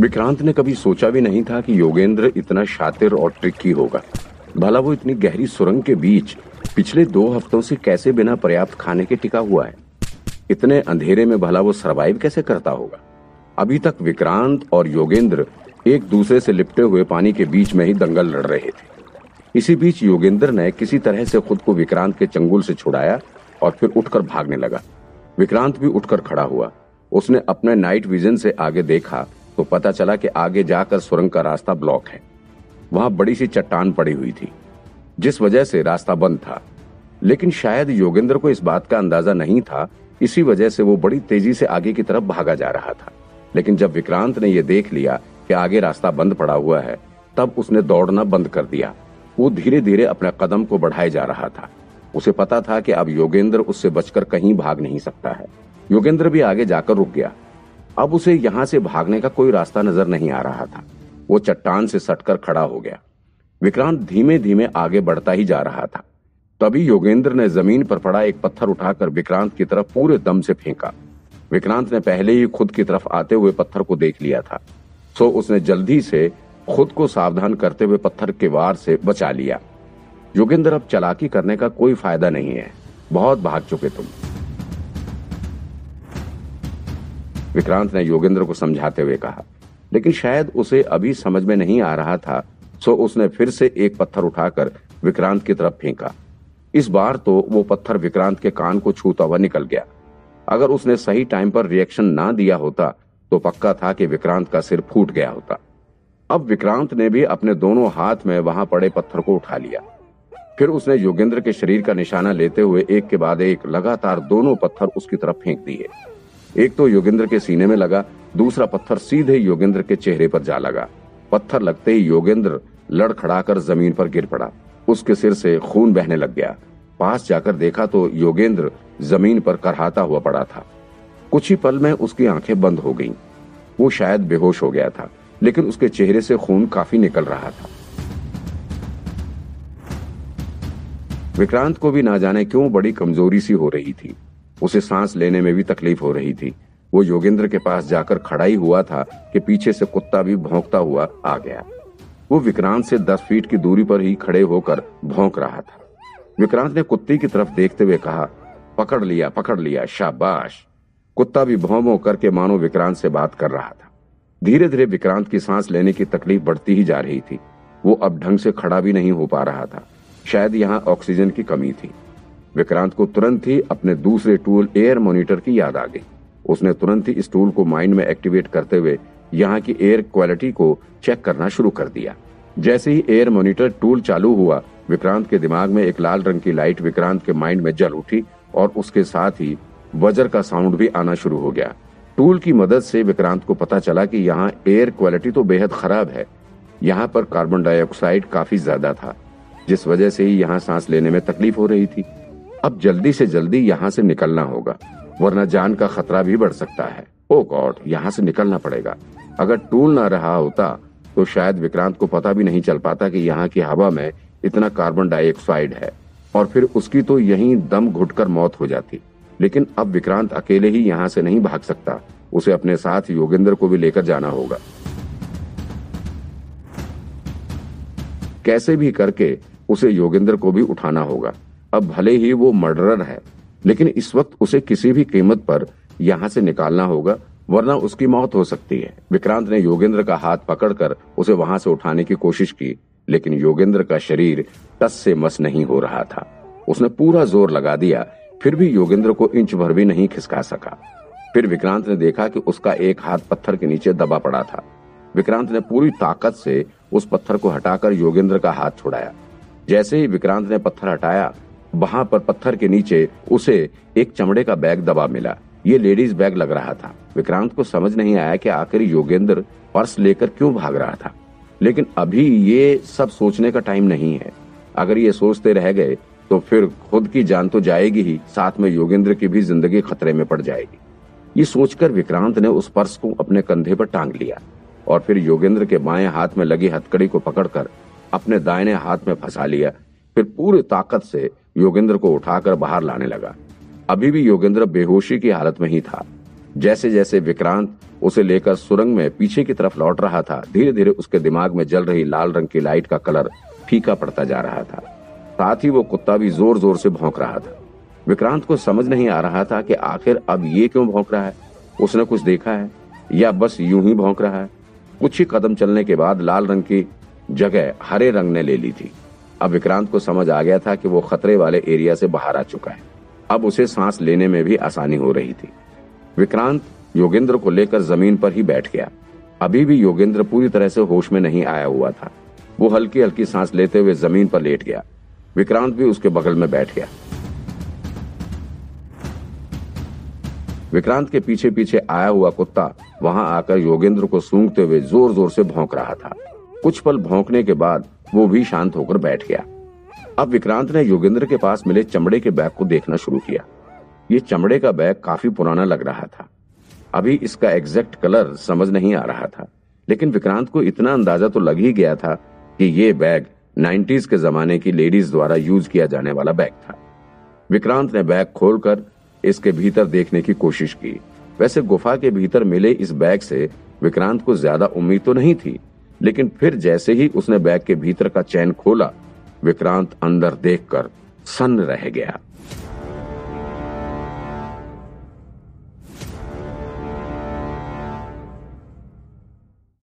विक्रांत ने कभी सोचा भी नहीं था कि योगेंद्र इतना शातिर और ट्रिकी होगा। भला वो इतनी गहरी सुरंग के बीच पिछले दो हफ्तों से कैसे बिना पर्याप्त खाने के टिका हुआ है? इतने अंधेरे में भला वो सरवाइव कैसे करता होगा? अभी तक विक्रांत और योगेंद्र एक दूसरे से लिपटे हुए पानी के बीच में ही दंगल लड़ रहे थे। इसी बीच योगेंद्र ने किसी तरह से खुद को विक्रांत के चंगुल से छुड़ाया और फिर उठकर भागने लगा। विक्रांत भी उठकर खड़ा हुआ। उसने अपने नाइट विजन से आगे देखा तो पता चला कि आगे जाकर सुरंग का रास्ता ब्लॉक है। वहाँ बड़ी सी चट्टान पड़ी हुई थी, जिस वजह से रास्ता बंद था। लेकिन शायद योगेंद्र को इस बात का अंदाज़ा नहीं था, इसी वजह से वो बड़ी तेज़ी से आगे की तरफ़ भागा जा रहा था। लेकिन जब विक्रांत ने यह देख लिया कि आगे रास्ता बंद पड़ा हुआ है, तब उसने दौड़ना बंद कर दिया। वो धीरे धीरे अपने कदम को बढ़ाए जा रहा था। उसे पता था कि अब योगेंद्र उससे बचकर कहीं भाग नहीं सकता है। योगेंद्र भी आगे जाकर रुक गया। अब उसे यहाँ से भागने का कोई रास्ता नज़र नहीं आ रहा था। वो चट्टान से सटकर खड़ा हो गया। विक्रांत धीमे धीमे आगे बढ़ता ही जा रहा था। तभी योगेंद्र ने ज़मीन पर पड़ा एक पत्थर उठाकर विक्रांत की तरफ़ पूरे दम से फेंका। विक्रांत ने पहले ही खुद की तरफ़ आते हुए पत्थर को देख लिया था। सो उसने जल्दी से खुद को सावधान करते हुए पत्थर के वार से बचा लिया। योगेंद्र अब चलाकी करने का कोई फ़ायदा नहीं है। बहुत भाग चुके तुम। विक्रांत ने योगेंद्र को समझाते हुए कहा, लेकिन शायद उसे अभी समझ में नहीं आ रहा था, सो उसने फिर से एक पत्थर उठाकर विक्रांत की तरफ़ फेंका। इस बार तो वो पत्थर विक्रांत के कान को छूता हुआ निकल गया। अगर उसने सही टाइम पर रिएक्शन ना दिया होता तो पक्का था कि विक्रांत का सिर फूट गया होता। अब विक्रांत ने भी अपने दोनों हाथ में वहाँ पड़े पत्थर को उठा लिया। फिर उसने योगेंद्र के शरीर का निशाना लेते हुए एक के बाद एक लगातार दोनों पत्थर उसकी तरफ़ फेंक दिए। एक तो योगेंद्र के सीने में लगा, दूसरा पत्थर सीधे योगेंद्र के चेहरे पर जा लगा। पत्थर लगते ही योगेंद्र लड़खड़ाकर ज़मीन पर गिर पड़ा। उसके सिर से खून बहने लग गया। पास जाकर देखा तो योगेंद्र ज़मीन पर करहाता हुआ पड़ा था। कुछ ही पल में उसकी आँखें बंद हो गईं। वो शायद बेहोश हो गया था, लेकिन उसके चेहरे से खून काफ़ी निकल रहा था। विक्रांत को भी ना जाने क्यों बड़ी कमज़ोरी सी हो रही थी। उसे सांस लेने में भी तकलीफ़ हो रही थी। वो योगेंद्र के पास जाकर खड़ा ही हुआ था कि पीछे से कुत्ता भी भौंकता हुआ आ गया। वो विक्रांत से दस फीट की दूरी पर ही खड़े होकर भौंक रहा था। विक्रांत ने कुत्ते की तरफ़ देखते हुए कहा, पकड़ लिया पकड़ लिया, शाबाश! कुत्ता भी भौं भौं करके मानो विक्रांत से बात कर रहा था। धीरे धीरे विक्रांत की सांस लेने की तकलीफ़ बढ़ती ही जा रही थी। वो अब ढंग से खड़ा भी नहीं हो पा रहा था। शायद यहाँ ऑक्सीजन की कमी थी। विक्रांत को तुरंत ही अपने दूसरे टूल एयर मॉनिटर की याद आ गई। उसने तुरंत ही इस टूल को माइंड में एक्टिवेट करते हुए यहाँ की एयर क्वालिटी को चेक करना शुरू कर दिया। जैसे ही एयर मॉनिटर टूल चालू हुआ, विक्रांत के दिमाग में एक लाल रंग की लाइट विक्रांत के माइंड में जल उठी और उसके साथ ही वजर का साउंड भी आना शुरू हो गया। टूल की मदद से विक्रांत को पता चला कि यहाँ एयर क्वालिटी तो बेहद खराब है। यहाँ पर कार्बन डाइऑक्साइड काफ़ी ज़्यादा था, जिस वजह से ही यहाँ सांस लेने में तकलीफ़ हो रही थी। अब जल्दी से जल्दी यहाँ से निकलना होगा, वरना जान का खतरा भी बढ़ सकता है। ओ गॉड, यहाँ से निकलना पड़ेगा। अगर टूल ना रहा होता तो शायद विक्रांत को पता भी नहीं चल पाता कि यहाँ की हवा में इतना कार्बन डाइऑक्साइड है, और फिर उसकी तो यहीं दम घुटकर मौत हो जाती। लेकिन अब विक्रांत अकेले ही यहाँ से नहीं भाग सकता, उसे अपने साथ योगेंद्र को भी लेकर जाना होगा। कैसे भी करके उसे योगेंद्र को भी उठाना होगा। अब भले ही वो मर्डरर है, लेकिन इस वक्त उसे किसी भी कीमत पर यहाँ से निकालना होगा, वरना उसकी मौत हो सकती है। विक्रांत ने योगेंद्र का हाथ पकड़कर उसे वहाँ से उठाने की कोशिश की, लेकिन योगेंद्र का शरीर टस से मस नहीं हो रहा था। उसने पूरा ज़ोर लगा दिया, फिर भी योगेंद्र को इंच भर भी नहीं खिसका सका। फिर विक्रांत ने देखा कि उसका एक हाथ पत्थर के नीचे दबा पड़ा था। विक्रांत ने पूरी ताकत से उस पत्थर को हटाकर योगेंद्र का हाथ छुड़ाया। जैसे ही विक्रांत ने पत्थर हटाया वहाँ पर पत्थर के नीचे उसे एक चमड़े का बैग दबा मिला। ये लेडीज़ बैग लग रहा था। विक्रांत को समझ नहीं आया कि आखिर योगेंद्र पर्स लेकर क्यों भाग रहा था। लेकिन अभी ये सब सोचने का टाइम नहीं है। अगर ये सोचते रह गए तो फिर खुद की जान तो जाएगी ही, साथ में योगेंद्र की भी ज़िंदगी खतरे में पड़ जाएगी। ये सोचकर विक्रांत ने उस पर्स को अपने कंधे पर टांग लिया और फिर योगेंद्र के बाएँ हाथ में लगी हथकड़ी को पकड़कर अपने दाहिने हाथ में फंसा लिया। फिर पूरी ताकत से योगेंद्र को उठाकर बाहर लाने लगा। अभी भी योगेंद्र बेहोशी की हालत में ही था। जैसे जैसे विक्रांत उसे लेकर सुरंग में पीछे की तरफ़ लौट रहा था धीरे धीरे उसके दिमाग में जल रही लाल रंग की लाइट का कलर फीका पड़ता जा रहा था। साथ ही वो कुत्ता भी ज़ोर ज़ोर से भौंक रहा था। विक्रांत को समझ नहीं आ रहा था कि आखिर अब ये क्यों भौंक रहा है? उसने कुछ देखा है? या बस यूँ ही भौंक रहा है? कुछ ही कदम चलने के बाद लाल रंग की जगह हरे रंग ने ले ली थी। अब विक्रांत को समझ आ गया था कि वो खतरे वाले एरिया से बाहर आ चुका है। अब उसे सांस लेने में भी आसानी हो रही थी। विक्रांत योगेंद्र को लेकर ज़मीन पर ही बैठ गया। अभी भी योगेंद्र पूरी तरह से होश में नहीं आया हुआ था। वो हल्की हल्की सांस लेते हुए ज़मीन पर लेट गया। विक्रांत भी उसके बगल में बैठ गया। विक्रांत के पीछे पीछे आया हुआ कुत्ता वहाँ आकर योगेंद्र को सूंघते हुए ज़ोर ज़ोर से भौंक रहा था। कुछ पल भौंकने के बाद वो भी शांत होकर बैठ गया। अब विक्रांत ने योगेंद्र के पास मिले चमड़े के बैग को देखना शुरू किया। ये चमड़े का बैग काफ़ी पुराना लग रहा था। अभी इसका एग्जैक्ट कलर समझ नहीं आ रहा था। लेकिन विक्रांत को इतना अंदाज़ा तो लग ही गया था कि ये बैग 90s के जमाने की लेडीज़ द्वारा यूज़ किया जाने वाला बैग था। विक्रांत ने बैग खोलकर इसके भीतर देखने की कोशिश की। वैसे गुफा के भीतर मिले इस बैग से विक्रांत को ज़्यादा उम्मीद तो नहीं थी लेकिन फिर जैसे ही उसने बैग के भीतर का चैन खोला, विक्रांत अंदर देखकर सन्न रह गया।